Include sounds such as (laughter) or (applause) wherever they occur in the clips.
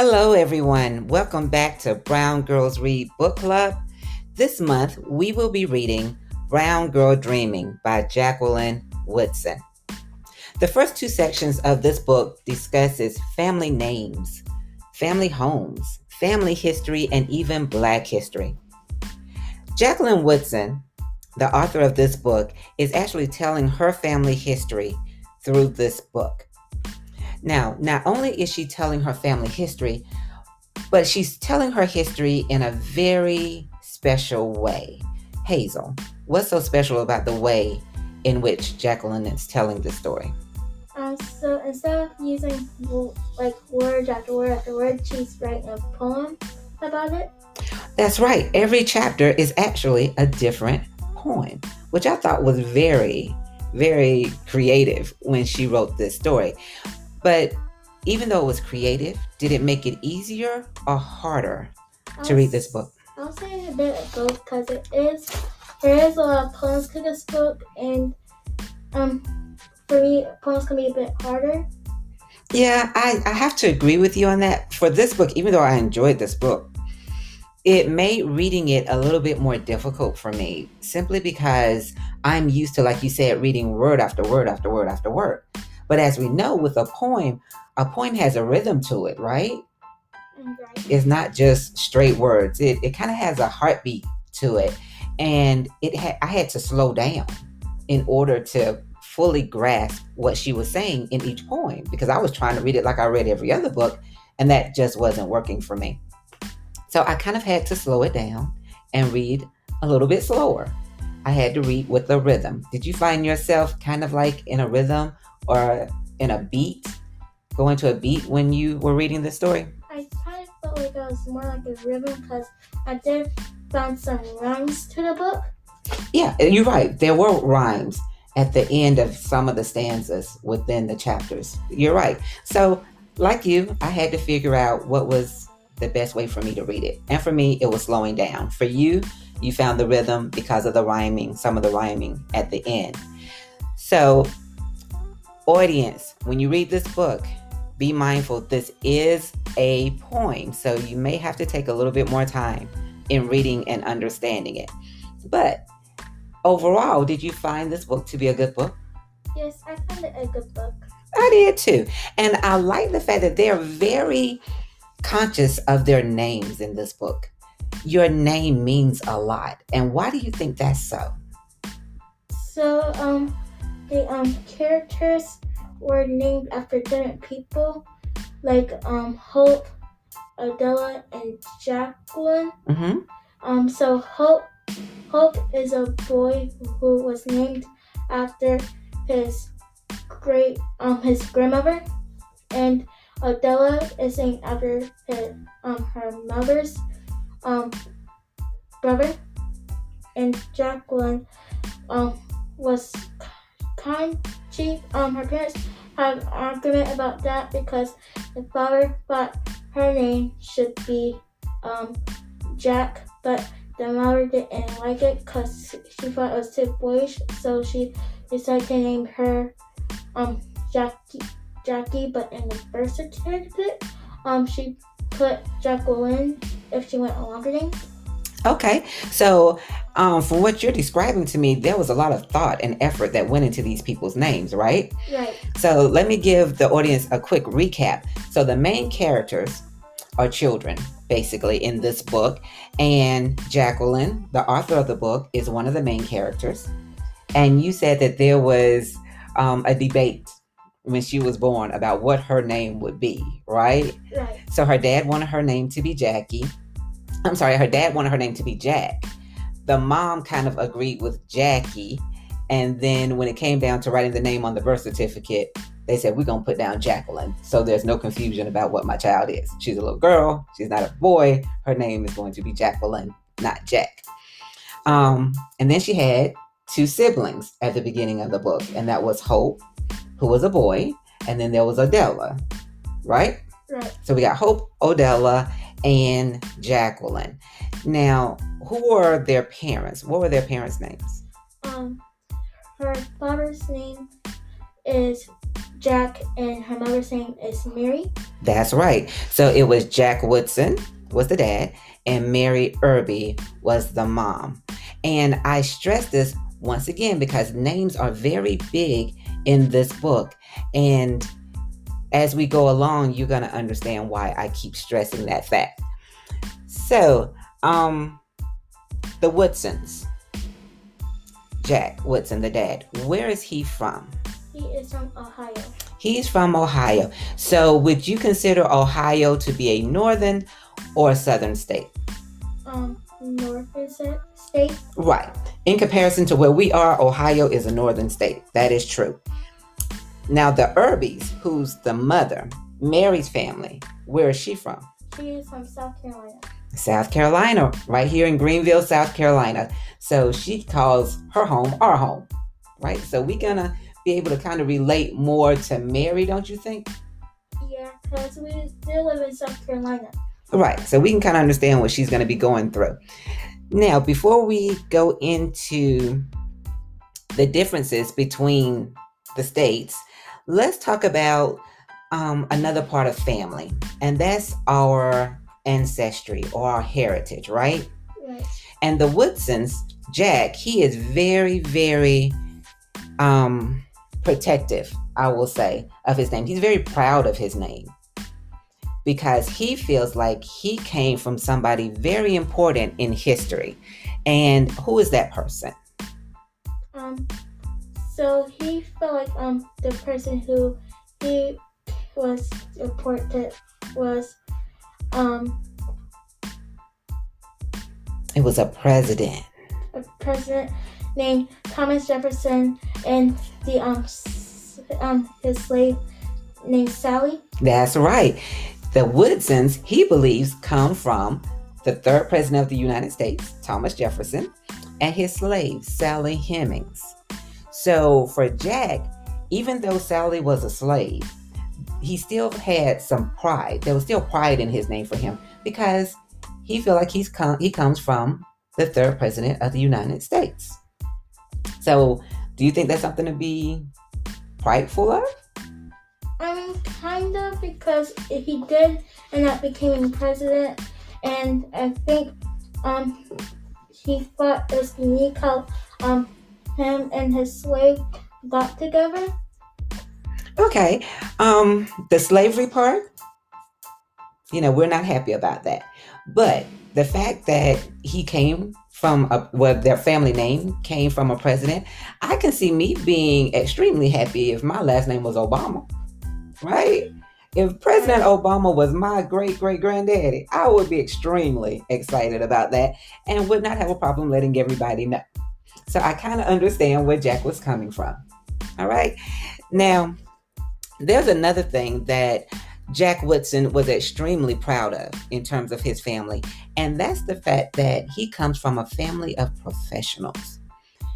Hello, everyone. Welcome back to Brown Girls Read Book Club. This month, we will be reading Brown Girl Dreaming by Jacqueline Woodson. The first two sections of this book discusses family names, family homes, family history, and even Black history. Jacqueline Woodson, the author of this book, is actually telling her family history through this book. Now, not only is she telling her family history, but she's telling her history in a very special way. Hazel, what's so special about the way in which Jacqueline is telling the story? Um, so instead of using like word after word after word, she's writing a poem about it. That's right. Every chapter is actually a different poem, which I thought was very, very creative when she wrote this story. But even though it was creative, did it make it easier or harder to read this book? I'll say a bit of both because it is there is a lot of poems to this book, and um, for me, poems can be a bit harder. Yeah, I, I have to agree with you on that. For this book, even though I enjoyed this book, it made reading it a little bit more difficult for me simply because I'm used to, like you said, reading word after word after word after word. But as we know, with a poem, a poem has a rhythm to it, right? It's not just straight words. It, it kind of has a heartbeat to it. And it had I had to slow down in order to fully grasp what she was saying in each poem because I was trying to read it like I read every other book, and that just wasn't working for me. So I kind of had to slow it down and read a little bit slower. I had to read with a rhythm. Did you find yourself kind of like in a rhythm or in a beat, going to a beat when you were reading the story? I kind of felt like I was more like a rhythm because I did find some rhymes to the book. Yeah, you're right. There were rhymes at the end of some of the stanzas within the chapters. You're right. So, like you, I had to figure out what was the best way for me to read it. And for me, it was slowing down. For you, you found the rhythm because of the rhyming, some of the rhyming at the end. So, audience, when you read this book, be mindful this is a poem. So, you may have to take a little bit more time in reading and understanding it. But overall, did you find this book to be a good book? Yes, I found it a good book. I did too. And I like the fact that they're very conscious of their names in this book. Your name means a lot. And why do you think that's so? So, um, the um characters were named after different people, like um Hope, Odella, and Jacqueline. Mm-hmm. Um, so Hope Hope is a boy who was named after his great um his grandmother, and Odella is named after his, um her mother's um brother, and Jacqueline um was kind. She um her parents had an argument about that because the father thought her name should be um Jack, but the mother didn't like it because she thought it was too boyish, so she decided to name her um Jackie. Jackie, but in the birth certificate, um, she put Jacqueline if she went a longer name. Okay, so um, from what you're describing to me, there was a lot of thought and effort that went into these people's names, right? Right. So let me give the audience a quick recap. So the main characters are children, basically, in this book, and Jacqueline, the author of the book, is one of the main characters. And you said that there was um, a debate when she was born about what her name would be, right? Right. So her dad wanted her name to be Jackie. I'm sorry, her dad wanted her name to be Jack. The mom kind of agreed with Jackie. And then when it came down to writing the name on the birth certificate, they said, We're going to put down Jacqueline. So there's no confusion about what my child is. She's a little girl. She's not a boy. Her name is going to be Jacqueline, not Jack. Um, and then she had two siblings at the beginning of the book, and that was Hope, who was a boy, and then there was Odella, right? Right. So we got Hope, Odella, and Jacqueline. Now, who were their parents? What were their parents' names? Um, her father's name is Jack and her mother's name is Mary. That's right. So it was Jack Woodson was the dad and Mary Irby was the mom. And I stress this once again because names are very big in this book. And as we go along, you're going to understand why I keep stressing that fact. So, um, the Woodsons, Jack Woodson, the dad, where is he from? He is from Ohio. He's from Ohio. So, would you consider Ohio to be a northern or a southern state? Um, northern state. Right. In comparison to where we are, Ohio is a northern state. That is true. Now, the Irbys, who's the mother, Mary's family, where is she from? She is from South Carolina. South Carolina, right here in Greenville, South Carolina. So she calls her home our home, right? So we're gonna be able to kind of relate more to Mary, don't you think? Yeah, because we still live in South Carolina. Right. So we can kind of understand what she's going to be going through. Now, before we go into the differences between the states, let's talk about um, another part of family, and that's our ancestry or our heritage, right? Right. And the Woodsons, Jack, he is very, very um, protective, I will say, of his name. He's very proud of his name because he feels like he came from somebody very important in history. And who is that person? Um, so he felt like um the person who he was reported was um it was a president. A president named Thomas Jefferson and the um um his slave named Sally. That's right. The Woodsons, he believes, come from the third president of the United States, Thomas Jefferson, and his slave, Sally Hemings. So for Jack, even though Sally was a slave, he still had some pride. There was still pride in his name for him because he felt like he's come, he comes from the third president of the United States. So, do you think that's something to be prideful of? I mean, kind of, because he did end up becoming president, and I think um he thought it was unique um him and his slave got together. Okay, um, the slavery part, you know, we're not happy about that, but the fact that he came from a well, their family name came from a president, I can see me being extremely happy if my last name was Obama right? If President Obama was my great great granddaddy, I would be extremely excited about that and would not have a problem letting everybody know. So I kind of understand where Jack was coming from. All right. Now, there's another thing that Jack Woodson was extremely proud of in terms of his family, and that's the fact that he comes from a family of professionals.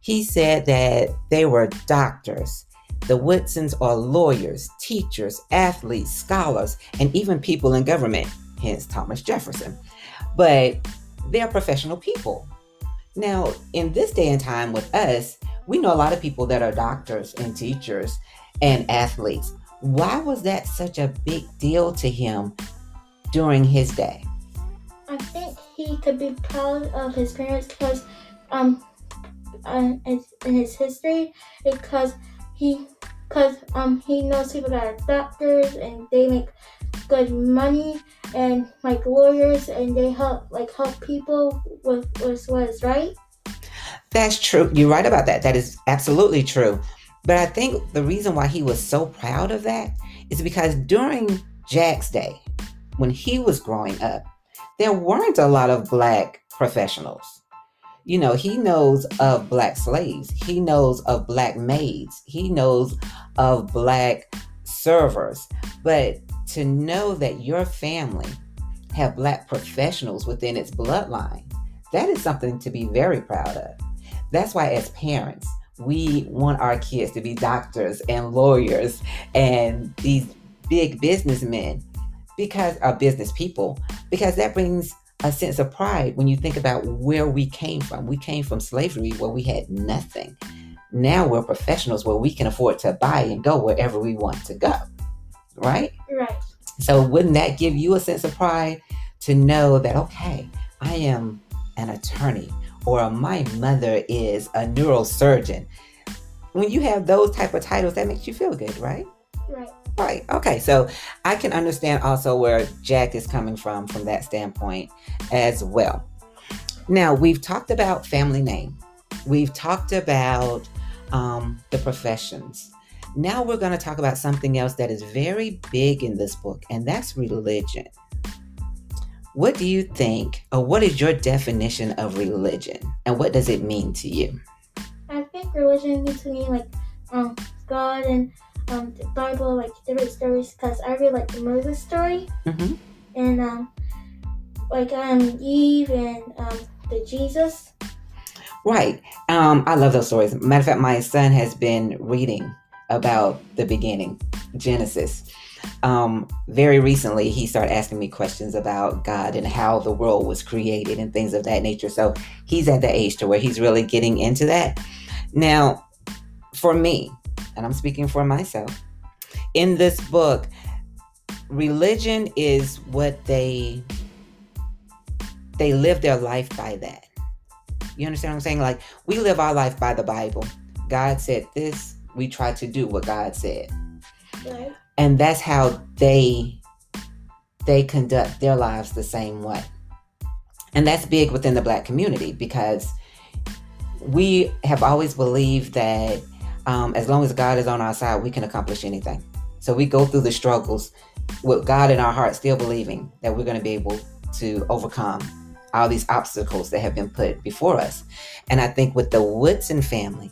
He said that they were doctors, the Woodsons are lawyers, teachers, athletes, scholars, and even people in government, hence Thomas Jefferson. But they're professional people. Now, in this day and time with us, we know a lot of people that are doctors and teachers and athletes. Why was that such a big deal to him during his day? I think he could be proud of his parents because, um, uh, in his history, because he because um he knows people that are doctors and they make good money and like lawyers and they help like help people with, with what is right. That's true. You're right about that. That is absolutely true. But I think the reason why he was so proud of that is because during Jack's day, when he was growing up, there weren't a lot of black professionals you know, he knows of black slaves, he knows of black maids, he knows of black servers. But to know that your family have black professionals within its bloodline, that is something to be very proud of. That's why, as parents, we want our kids to be doctors and lawyers and these big businessmen because are business people because that brings a sense of pride when you think about where we came from. We came from slavery where we had nothing. Now we're professionals where we can afford to buy and go wherever we want to go. Right? So wouldn't that give you a sense of pride to know that okay, I am an attorney or my mother is a neurosurgeon. When you have those type of titles, that makes you feel good, right? Right. Right. Okay. So I can understand also where Jack is coming from from that standpoint as well. Now we've talked about family name. We've talked about um, the professions. Now we're going to talk about something else that is very big in this book, and that's religion. What do you think, or what is your definition of religion, and what does it mean to you? I think religion means to me like um, God and um, the Bible, like different stories, because I read like the Moses story hmm and um, like um Eve and um the Jesus. Right. Um, I love those stories. Matter of fact, my son has been reading about the beginning, Genesis. Um, very recently, he started asking me questions about God and how the world was created and things of that nature. So he's at the age to where he's really getting into that. Now, for me, and I'm speaking for myself, in this book, religion is what they they live their life by that. You understand what I'm saying? Like we live our life by the Bible. God said this, we try to do what God said. Right. And that's how they they conduct their lives the same way. And that's big within the black community because we have always believed that um, as long as God is on our side, we can accomplish anything. So we go through the struggles with God in our heart, still believing that we're going to be able to overcome all these obstacles that have been put before us. And I think with the Woodson family,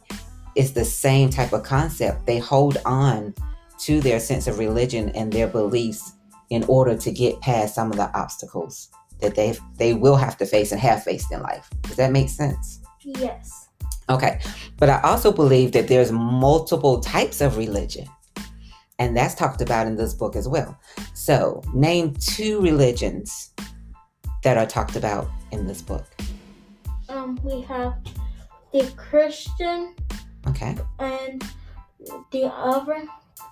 it's the same type of concept. They hold on to their sense of religion and their beliefs in order to get past some of the obstacles that they they will have to face and have faced in life. Does that make sense? Yes. Okay. But I also believe that there's multiple types of religion. And that's talked about in this book as well. So, name two religions that are talked about in this book. Um, we have the Christian Okay. and the other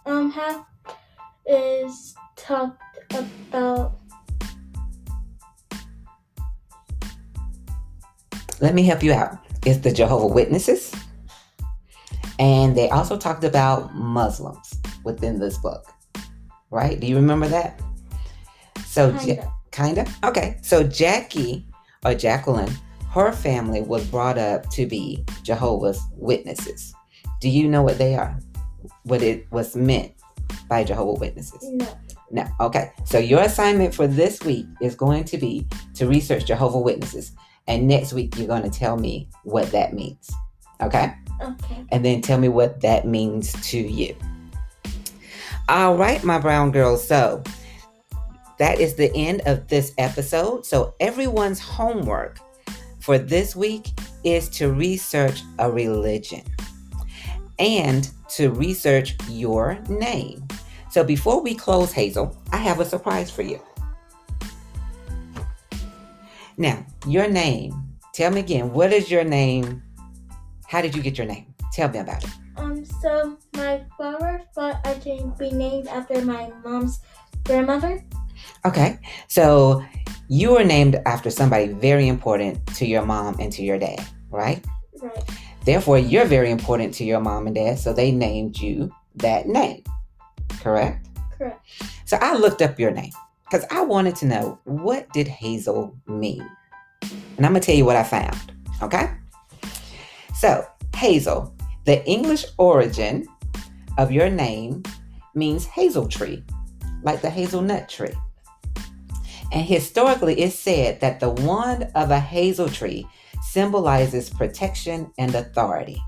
um half is talked about Let me help you out. It's the Jehovah Witnesses. And they also talked about Muslims within this book. Right? Do you remember that? So, kind Ja- of. Kind of. Okay. So Jackie or Jacqueline, her family was brought up to be Jehovah's Witnesses. Do you know what they are? What it was meant by Jehovah Witnesses? No. No. Okay. So your assignment for this week is going to be to research Jehovah Witnesses, and next week you're going to tell me what that means. Okay Okay. and then tell me what that means to you. All right, my brown girls. So that is the end of this episode. So everyone's homework for this week is to research a religion and to research your name. So before we close, Hazel, I have a surprise for you. Now, your name. Tell me again, what is your name? How did you get your name? Tell me about it. Um, so my father thought I should be named after my mom's grandmother. Okay, so you were named after somebody very important to your mom and to your dad, right? Right. Therefore, you're very important to your mom and dad, so they named you that name, correct? Correct. So I looked up your name because I wanted to know what did Hazel mean, and I'm gonna tell you what I found. Okay, so Hazel, the English origin of your name means hazel tree, like the hazelnut tree. And historically, it's said that the wand of a hazel tree symbolizes protection and authority.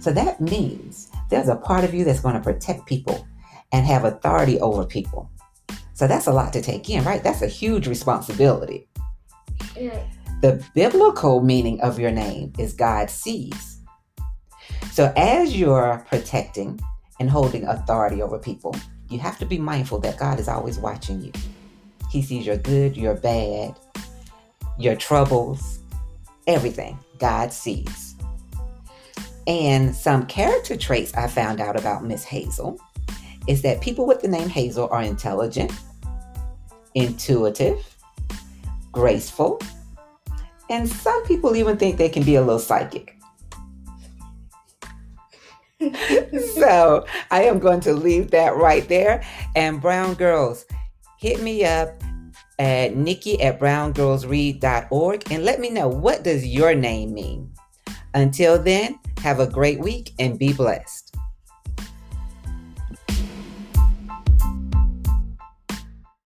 So that means there's a part of you that's going to protect people and have authority over people. So that's a lot to take in, right? That's a huge responsibility. The biblical meaning of your name is God sees. So as you're protecting and holding authority over people, you have to be mindful that God is always watching you. He sees your good, your bad, your troubles, everything. God sees. And some character traits I found out about Miss Hazel is that people with the name Hazel are intelligent, intuitive, graceful, and some people even think they can be a little psychic. (laughs) so I am going to leave that right there. And Brown Girls, hit me up at nikki at browngirlsread.org and let me know what does your name mean. Until then, have a great week and be blessed.